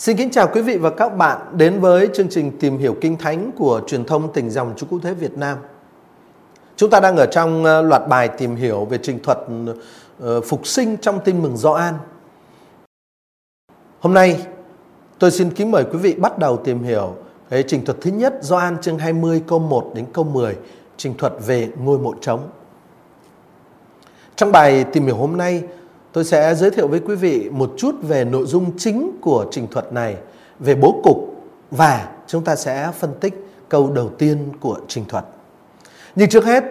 Xin kính chào quý vị và các bạn đến với chương trình tìm hiểu kinh thánh của truyền thông tỉnh dòng Chúa Cứu Thế Việt Nam. Chúng ta đang ở trong ờ, loạt bài tìm hiểu về trình thuật ờ, phục sinh trong tin mừng Gioan. Hôm nay tôi xin kính mời quý vị bắt đầu tìm hiểu cái trình thuật thứ nhất Gioan chương 20 câu 1 đến câu 10, trình thuật về ngôi mộ trống. Trong bài tìm hiểu hôm nay, tôi sẽ giới thiệu với quý vị một chút về nội dung chính của trình thuật này, về bố cục và chúng ta sẽ phân tích câu đầu tiên của trình thuật. Nhưng trước hết,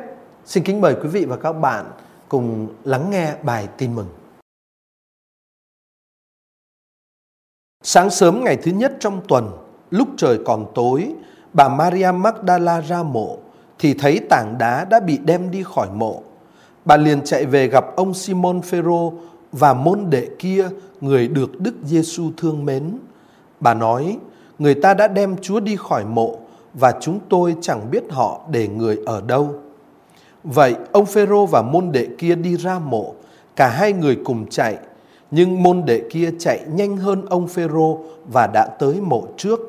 xin kính mời quý vị và các bạn cùng lắng nghe bài tin mừng. Sáng sớm ngày thứ nhất trong tuần, lúc trời còn tối, bà Maria Magdala ra mộ thì thấy tảng đá đã bị đem đi khỏi mộ. Bà liền chạy về gặp ông Simon Phêrô và môn đệ kia người được Đức Giêsu thương mến. Bà nói, người ta đã đem Chúa đi khỏi mộ và chúng tôi chẳng biết họ để người ở đâu. Vậy ông Phêrô và môn đệ kia đi ra mộ, cả hai người cùng chạy, nhưng môn đệ kia chạy nhanh hơn ông Phêrô và đã tới mộ trước.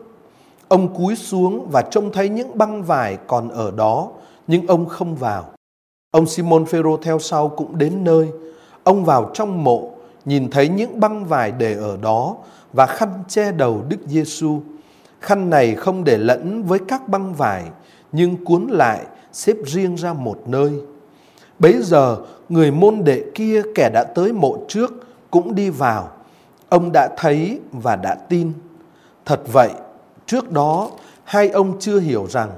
Ông cúi xuống và trông thấy những băng vải còn ở đó, nhưng ông không vào. Ông Simon Phêrô theo sau cũng đến nơi. Ông vào trong mộ, nhìn thấy những băng vải để ở đó và khăn che đầu Đức Giêsu. Khăn này không để lẫn với các băng vải, nhưng cuốn lại xếp riêng ra một nơi. Bấy giờ, người môn đệ kia kẻ đã tới mộ trước cũng đi vào. Ông đã thấy và đã tin. Thật vậy, trước đó hai ông chưa hiểu rằng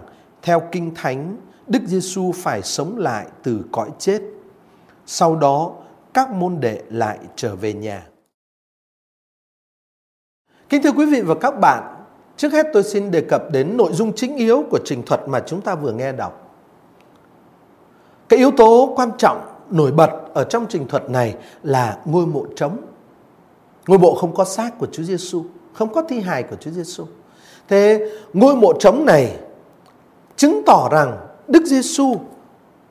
theo kinh thánh Đức Giêsu phải sống lại từ cõi chết. Sau đó, các môn đệ lại trở về nhà. Kính thưa quý vị và các bạn, trước hết tôi xin đề cập đến nội dung chính yếu của trình thuật mà chúng ta vừa nghe đọc. Cái yếu tố quan trọng nổi bật ở trong trình thuật này là ngôi mộ trống. Ngôi mộ không có xác của Chúa Giêsu, không có thi hài của Chúa Giêsu. Thế ngôi mộ trống này chứng tỏ rằng Đức Giêsu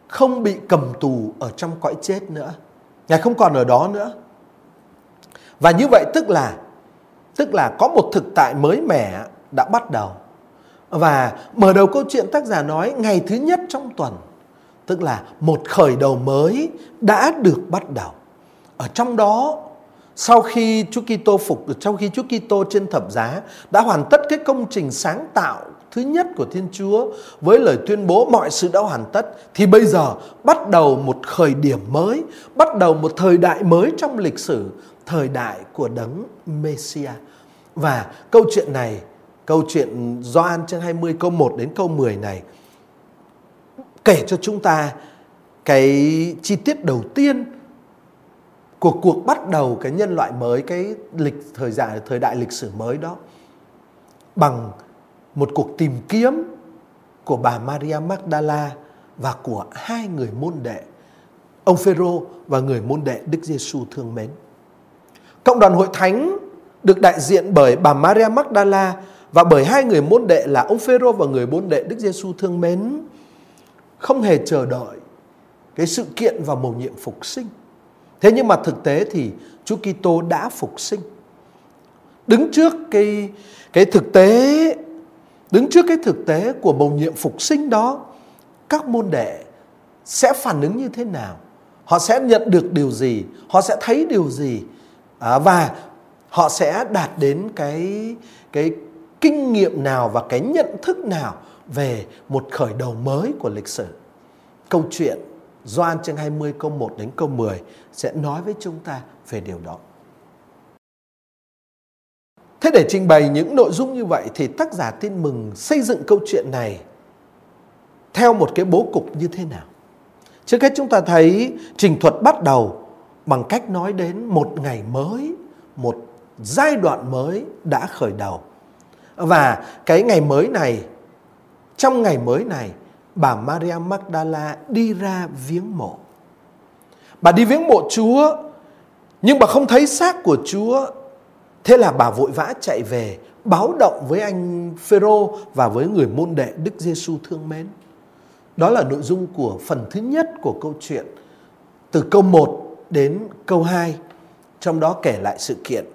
không bị cầm tù ở trong cõi chết nữa. Ngài không còn ở đó nữa. Và như vậy tức là tức là có một thực tại mới mẻ đã bắt đầu. Và mở đầu câu chuyện tác giả nói ngày thứ nhất trong tuần, tức là một khởi đầu mới đã được bắt đầu. Ở trong đó sau khi Chúa Kitô phục sau khi Chúa Kitô trên thập giá đã hoàn tất cái công trình sáng tạo thứ nhất của Thiên Chúa với lời tuyên bố mọi sự đã hoàn tất thì bây giờ bắt đầu một khởi điểm mới, bắt đầu một thời đại mới trong lịch sử, thời đại của đấng Messia. Và câu chuyện này, câu chuyện Gioan chương 20 câu 1 đến câu 10 này kể cho chúng ta cái chi tiết đầu tiên của cuộc bắt đầu cái nhân loại mới, cái lịch thời gian thời đại lịch sử mới đó bằng một cuộc tìm kiếm của bà Maria Magdala và của hai người môn đệ, ông Phêrô và người môn đệ Đức Giêsu thương mến. Cộng đoàn hội thánh được đại diện bởi bà Maria Magdala và bởi hai người môn đệ là ông Phêrô và người môn đệ Đức Giêsu thương mến không hề chờ đợi cái sự kiện và mầu nhiệm phục sinh. Thế nhưng mà thực tế thì Chúa Kitô đã phục sinh. Đứng trước cái cái thực tế đứng trước cái thực tế của bầu nhiệm phục sinh đó các môn đệ sẽ phản ứng như thế nào? Họ sẽ nhận được điều gì? Họ sẽ thấy điều gì? À, và họ sẽ đạt đến cái cái kinh nghiệm nào và cái nhận thức nào về một khởi đầu mới của lịch sử? Câu chuyện Doan chương 20 câu 1 đến câu 10 sẽ nói với chúng ta về điều đó. Thế để trình bày những nội dung như vậy thì tác giả tin mừng xây dựng câu chuyện này theo một cái bố cục như thế nào? Trước hết chúng ta thấy trình thuật bắt đầu bằng cách nói đến một ngày mới, một giai đoạn mới đã khởi đầu. Và cái ngày mới này, trong ngày mới này, bà Maria Magdala đi ra viếng mộ. Bà đi viếng mộ Chúa, nhưng bà không thấy xác của Chúa Thế là bà vội vã chạy về báo động với anh Phêrô và với người môn đệ Đức Giêsu thương mến. Đó là nội dung của phần thứ nhất của câu chuyện từ câu 1 đến câu 2. Trong đó kể lại sự kiện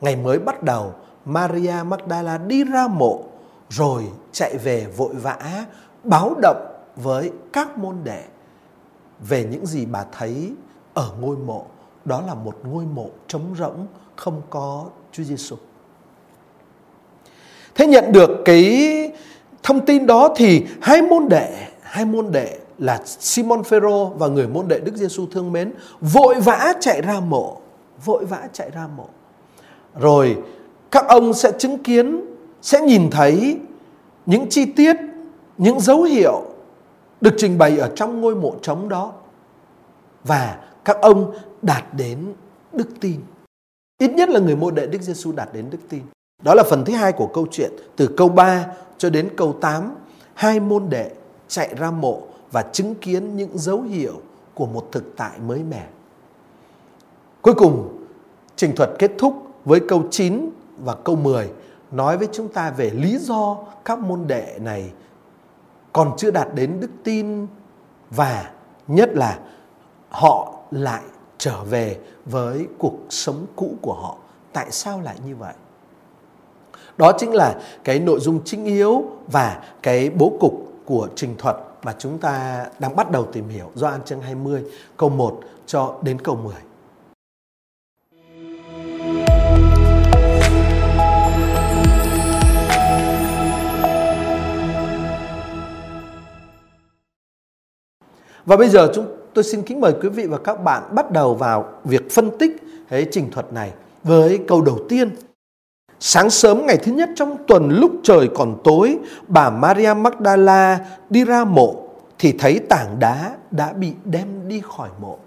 ngày mới bắt đầu Maria Magdala đi ra mộ rồi chạy về vội vã báo động với các môn đệ về những gì bà thấy ở ngôi mộ. Đó là một ngôi mộ trống rỗng, không có Chúa Giêsu. Thế nhận được cái thông tin đó thì hai môn đệ, hai môn đệ là Simon Phêrô và người môn đệ Đức Giêsu thương mến vội vã chạy ra mộ, vội vã chạy ra mộ. Rồi các ông sẽ chứng kiến, sẽ nhìn thấy những chi tiết, những dấu hiệu được trình bày ở trong ngôi mộ trống đó. Và các ông đạt đến đức tin. Ít nhất là người môn đệ Đức Giêsu đạt đến đức tin. Đó là phần thứ hai của câu chuyện từ câu 3 cho đến câu 8. Hai môn đệ chạy ra mộ và chứng kiến những dấu hiệu của một thực tại mới mẻ. Cuối cùng, trình thuật kết thúc với câu 9 và câu 10 nói với chúng ta về lý do các môn đệ này còn chưa đạt đến đức tin và nhất là họ lại trở về với cuộc sống cũ của họ. Tại sao lại như vậy? Đó chính là cái nội dung chính yếu và cái bố cục của trình thuật mà chúng ta đang bắt đầu tìm hiểu do An chương 20 câu 1 cho đến câu 10. Và bây giờ chúng tôi xin kính mời quý vị và các bạn bắt đầu vào việc phân tích cái trình thuật này với câu đầu tiên. Sáng sớm ngày thứ nhất trong tuần lúc trời còn tối, bà Maria Magdala đi ra mộ thì thấy tảng đá đã bị đem đi khỏi mộ.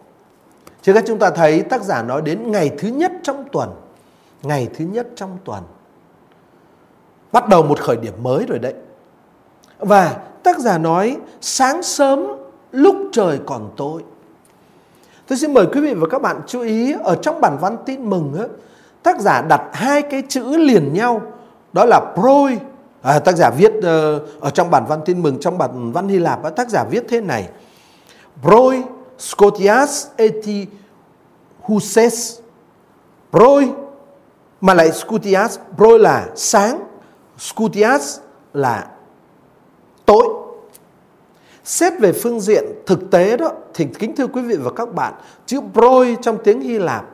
Chứ các chúng ta thấy tác giả nói đến ngày thứ nhất trong tuần. Ngày thứ nhất trong tuần. Bắt đầu một khởi điểm mới rồi đấy. Và tác giả nói sáng sớm lúc trời còn tối. Tôi xin mời quý vị và các bạn chú ý ở trong bản văn tin mừng á, tác giả đặt hai cái chữ liền nhau đó là proi à, tác giả viết uh, ở trong bản văn tin mừng trong bản văn Hy Lạp tác giả viết thế này. Proi scotias eti huses. Proi mà lại scutias proi là sáng scutias là tối. Xét về phương diện thực tế đó thì kính thưa quý vị và các bạn, chữ proi trong tiếng Hy Lạp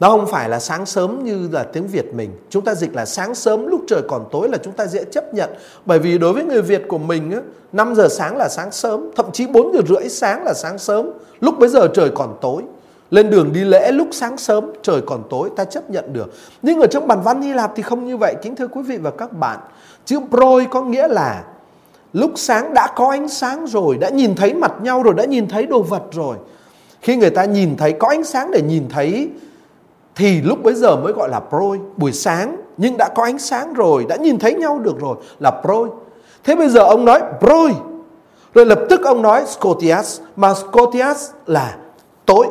nó không phải là sáng sớm như là tiếng Việt mình. Chúng ta dịch là sáng sớm lúc trời còn tối là chúng ta dễ chấp nhận. Bởi vì đối với người Việt của mình á, 5 giờ sáng là sáng sớm, thậm chí 4 giờ rưỡi sáng là sáng sớm. Lúc bấy giờ trời còn tối. Lên đường đi lễ lúc sáng sớm trời còn tối ta chấp nhận được. Nhưng ở trong bản văn Hy Lạp thì không như vậy. Kính thưa quý vị và các bạn. Chữ proi có nghĩa là lúc sáng đã có ánh sáng rồi, đã nhìn thấy mặt nhau rồi, đã nhìn thấy đồ vật rồi. Khi người ta nhìn thấy có ánh sáng để nhìn thấy thì lúc bấy giờ mới gọi là proi. Buổi sáng nhưng đã có ánh sáng rồi đã nhìn thấy nhau được rồi là proi. Thế bây giờ ông nói proi. Rồi lập tức ông nói scotias mà scotias là tối.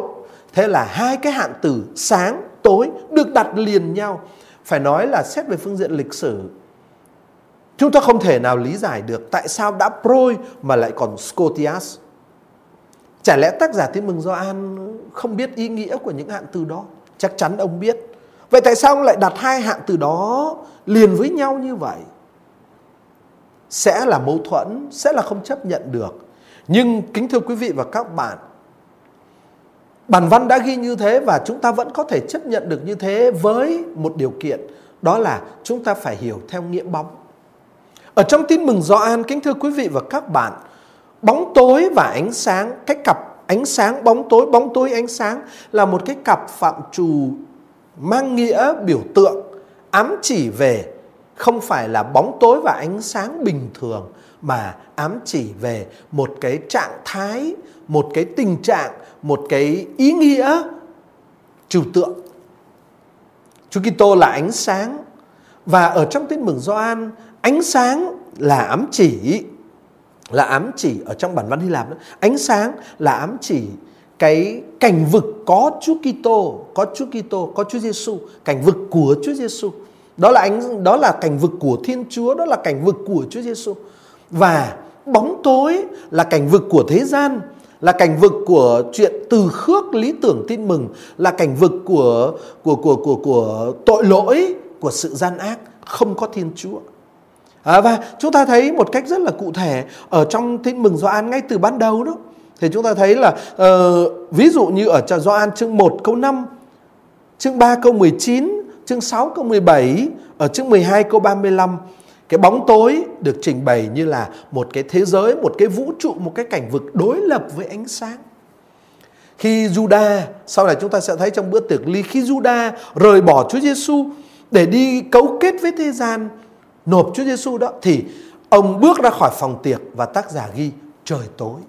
Thế là hai cái hạn từ sáng tối được đặt liền nhau. Phải nói là xét về phương diện lịch sử chúng ta không thể nào lý giải được tại sao đã proi mà lại còn scotias. Chả lẽ tác giả tin mừng Gioan không biết ý nghĩa của những hạn từ đó? Chắc chắn ông biết. Vậy tại sao ông lại đặt hai hạn từ đó liền với nhau như vậy? Sẽ là mâu thuẫn, sẽ là không chấp nhận được. Nhưng kính thưa quý vị và các bạn, bản văn đã ghi như thế và chúng ta vẫn có thể chấp nhận được như thế với một điều kiện, đó là chúng ta phải hiểu theo nghĩa bóng ở trong tin mừng Gioan kính thưa quý vị và các bạn, bóng tối và ánh sáng, cái cặp ánh sáng, bóng tối bóng tối, ánh sáng là một cái cặp phạm trù mang nghĩa, biểu tượng, ám chỉ về không phải là bóng tối và ánh sáng bình thường, mà ám chỉ về một cái trạng thái, một cái tình trạng, một cái ý nghĩa, trừu tượng. Chúa Kitô là ánh sáng. Và ở trong tin mừng Gioan ánh sáng là ám chỉ là ám chỉ ở trong bản văn Hy Lạp đó. Ánh sáng là ám chỉ cái cảnh vực có Chúa Kitô, có Chúa Kitô, có Chúa Giêsu, cảnh vực của Chúa Giêsu. Đó là ánh đó là cảnh vực của Thiên Chúa, đó là cảnh vực của Chúa Giêsu. Và bóng tối là cảnh vực của thế gian, là cảnh vực của chuyện từ khước lý tưởng tin mừng, là cảnh vực của của của của của tội lỗi, của sự gian ác không có Thiên Chúa. À, và chúng ta thấy một cách rất là cụ thể ở trong tin mừng Gioan ngay từ ban đầu đó thì chúng ta thấy là uh, ví dụ như ở trong Gioan chương 1 câu 5, chương 3 câu 19, chương 6 câu 17, ở chương 12 câu 35 cái bóng tối được trình bày như là một cái thế giới, một cái vũ trụ, một cái cảnh vực đối lập với ánh sáng. Khi Juda, sau này chúng ta sẽ thấy trong bữa tiệc ly, khi Juda rời bỏ Chúa Giêsu để đi cấu kết với thế gian, nộp Chúa Giêsu đó thì ông bước ra khỏi phòng tiệc và tác giả ghi trời tối.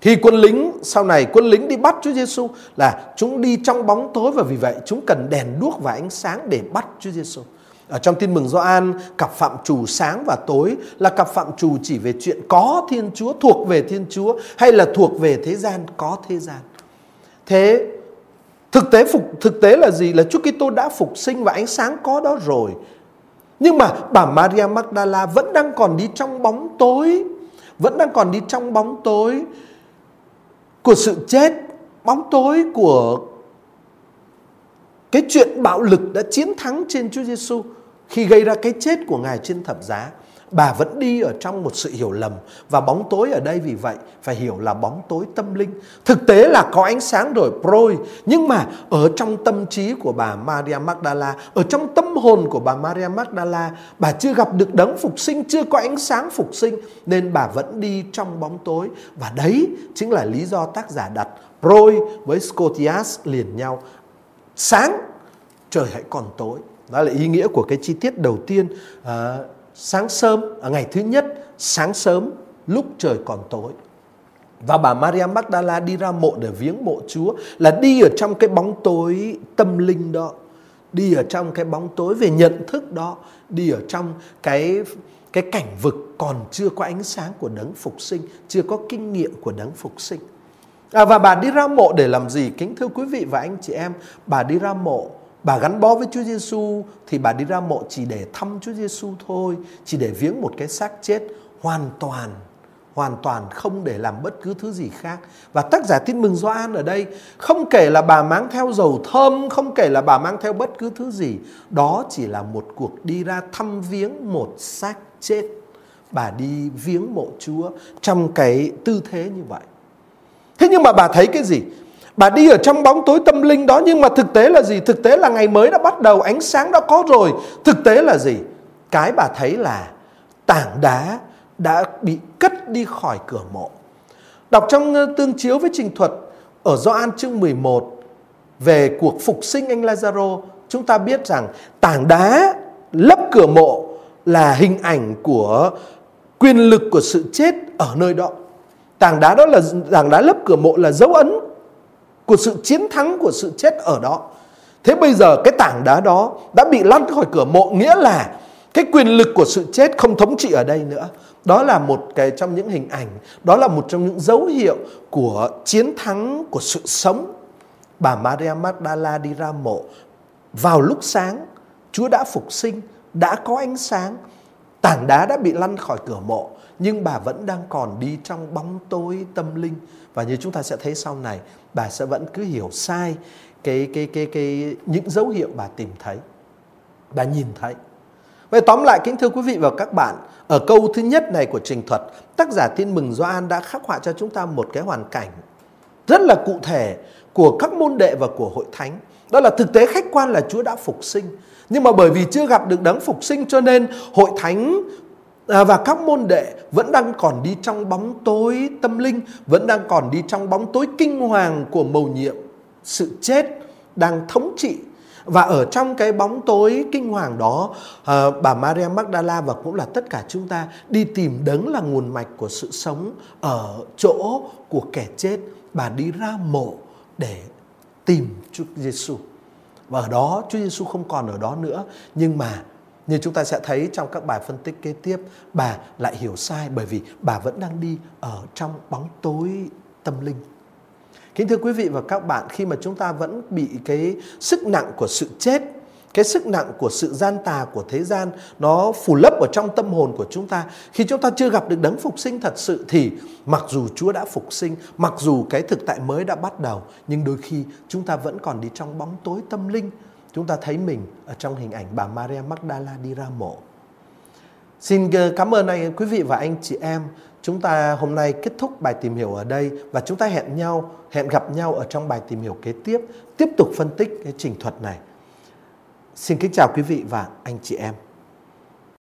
Khi quân lính sau này quân lính đi bắt Chúa Giêsu là chúng đi trong bóng tối và vì vậy chúng cần đèn đuốc và ánh sáng để bắt Chúa Giêsu. Ở trong tin mừng Gioan, cặp phạm trù sáng và tối là cặp phạm trù chỉ về chuyện có Thiên Chúa, thuộc về Thiên Chúa hay là thuộc về thế gian, có thế gian. Thế thực tế phục thực tế là gì? Là Chúa Kitô đã phục sinh và ánh sáng có đó rồi. Nhưng mà bà Maria Magdala vẫn đang còn đi trong bóng tối, vẫn đang còn đi trong bóng tối của sự chết, bóng tối của cái chuyện bạo lực đã chiến thắng trên Chúa Giêsu khi gây ra cái chết của Ngài trên thập giá. Bà vẫn đi ở trong một sự hiểu lầm và bóng tối ở đây vì vậy phải hiểu là bóng tối tâm linh. Thực tế là có ánh sáng rồi proi nhưng mà ở trong tâm trí của bà Maria Magdala, ở trong tâm hồn của bà Maria Magdala, bà chưa gặp được đấng phục sinh, chưa có ánh sáng phục sinh nên bà vẫn đi trong bóng tối. Và đấy chính là lý do tác giả đặt proi với Scotias liền nhau. Sáng trời hãy còn tối. Đó là ý nghĩa của cái chi tiết đầu tiên uh, sáng sớm ở ngày thứ nhất sáng sớm lúc trời còn tối và bà Maria Magdala đi ra mộ để viếng mộ Chúa là đi ở trong cái bóng tối tâm linh đó đi ở trong cái bóng tối về nhận thức đó đi ở trong cái cái cảnh vực còn chưa có ánh sáng của đấng phục sinh chưa có kinh nghiệm của đấng phục sinh À, và bà đi ra mộ để làm gì? Kính thưa quý vị và anh chị em, bà đi ra mộ, bà gắn bó với Chúa Giêsu thì bà đi ra mộ chỉ để thăm Chúa Giêsu thôi, chỉ để viếng một cái xác chết hoàn toàn hoàn toàn không để làm bất cứ thứ gì khác. Và tác giả tin mừng Gioan ở đây không kể là bà mang theo dầu thơm, không kể là bà mang theo bất cứ thứ gì, đó chỉ là một cuộc đi ra thăm viếng một xác chết. Bà đi viếng mộ Chúa trong cái tư thế như vậy. Thế nhưng mà bà thấy cái gì? Bà đi ở trong bóng tối tâm linh đó nhưng mà thực tế là gì? Thực tế là ngày mới đã bắt đầu, ánh sáng đã có rồi. Thực tế là gì? Cái bà thấy là tảng đá đã bị cất đi khỏi cửa mộ. Đọc trong ờ, tương chiếu với trình thuật ở Gioan chương 11 về cuộc phục sinh anh Lazaro, chúng ta biết rằng tảng đá lấp cửa mộ là hình ảnh của quyền lực của sự chết ở nơi đó. Tảng đá đó là tảng đá lấp cửa mộ là dấu ấn của sự chiến thắng của sự chết ở đó. Thế bây giờ cái tảng đá đó đã bị lăn khỏi cửa mộ nghĩa là cái quyền lực của sự chết không thống trị ở đây nữa. Đó là một cái trong những hình ảnh, đó là một trong những dấu hiệu của chiến thắng của sự sống. Bà Maria Magdala đi ra mộ vào lúc sáng, Chúa đã phục sinh, đã có ánh sáng, tảng đá đã bị lăn khỏi cửa mộ nhưng bà vẫn đang còn đi trong bóng tối tâm linh và như chúng ta sẽ thấy sau này bà sẽ vẫn cứ hiểu sai cái cái cái cái những dấu hiệu bà tìm thấy bà nhìn thấy Vậy tóm lại kính thưa quý vị và các bạn, ở câu thứ nhất này của trình thuật, tác giả Tin mừng Gioan đã khắc họa cho chúng ta một cái hoàn cảnh rất là cụ thể của các môn đệ và của hội thánh. Đó là thực tế khách quan là Chúa đã phục sinh. Nhưng mà bởi vì chưa gặp được đấng phục sinh cho nên hội thánh à, và các môn đệ vẫn đang còn đi trong bóng tối tâm linh, vẫn đang còn đi trong bóng tối kinh hoàng của mầu nhiệm, sự chết đang thống trị. Và ở trong cái bóng tối kinh hoàng đó, à, bà Maria Magdala và cũng là tất cả chúng ta đi tìm đấng là nguồn mạch của sự sống ở chỗ của kẻ chết. Bà đi ra mộ để tìm Chúa Giêsu. Và ở đó Chúa Giêsu không còn ở đó nữa, nhưng mà như chúng ta sẽ thấy trong các bài phân tích kế tiếp, bà lại hiểu sai bởi vì bà vẫn đang đi ở trong bóng tối tâm linh. Kính thưa quý vị và các bạn, khi mà chúng ta vẫn bị cái sức nặng của sự chết, cái sức nặng của sự gian tà của thế gian nó phủ lấp ở trong tâm hồn của chúng ta. Khi chúng ta chưa gặp được đấng phục sinh thật sự thì mặc dù Chúa đã phục sinh, mặc dù cái thực tại mới đã bắt đầu, nhưng đôi khi chúng ta vẫn còn đi trong bóng tối tâm linh chúng ta thấy mình ở trong hình ảnh bà Maria Magdala đi ra mộ. Xin ờ, cảm ơn anh quý vị và anh chị em. Chúng ta hôm nay kết thúc bài tìm hiểu ở đây và chúng ta hẹn nhau, hẹn gặp nhau ở trong bài tìm hiểu kế tiếp, tiếp tục phân tích cái trình thuật này. Xin kính chào quý vị và anh chị em.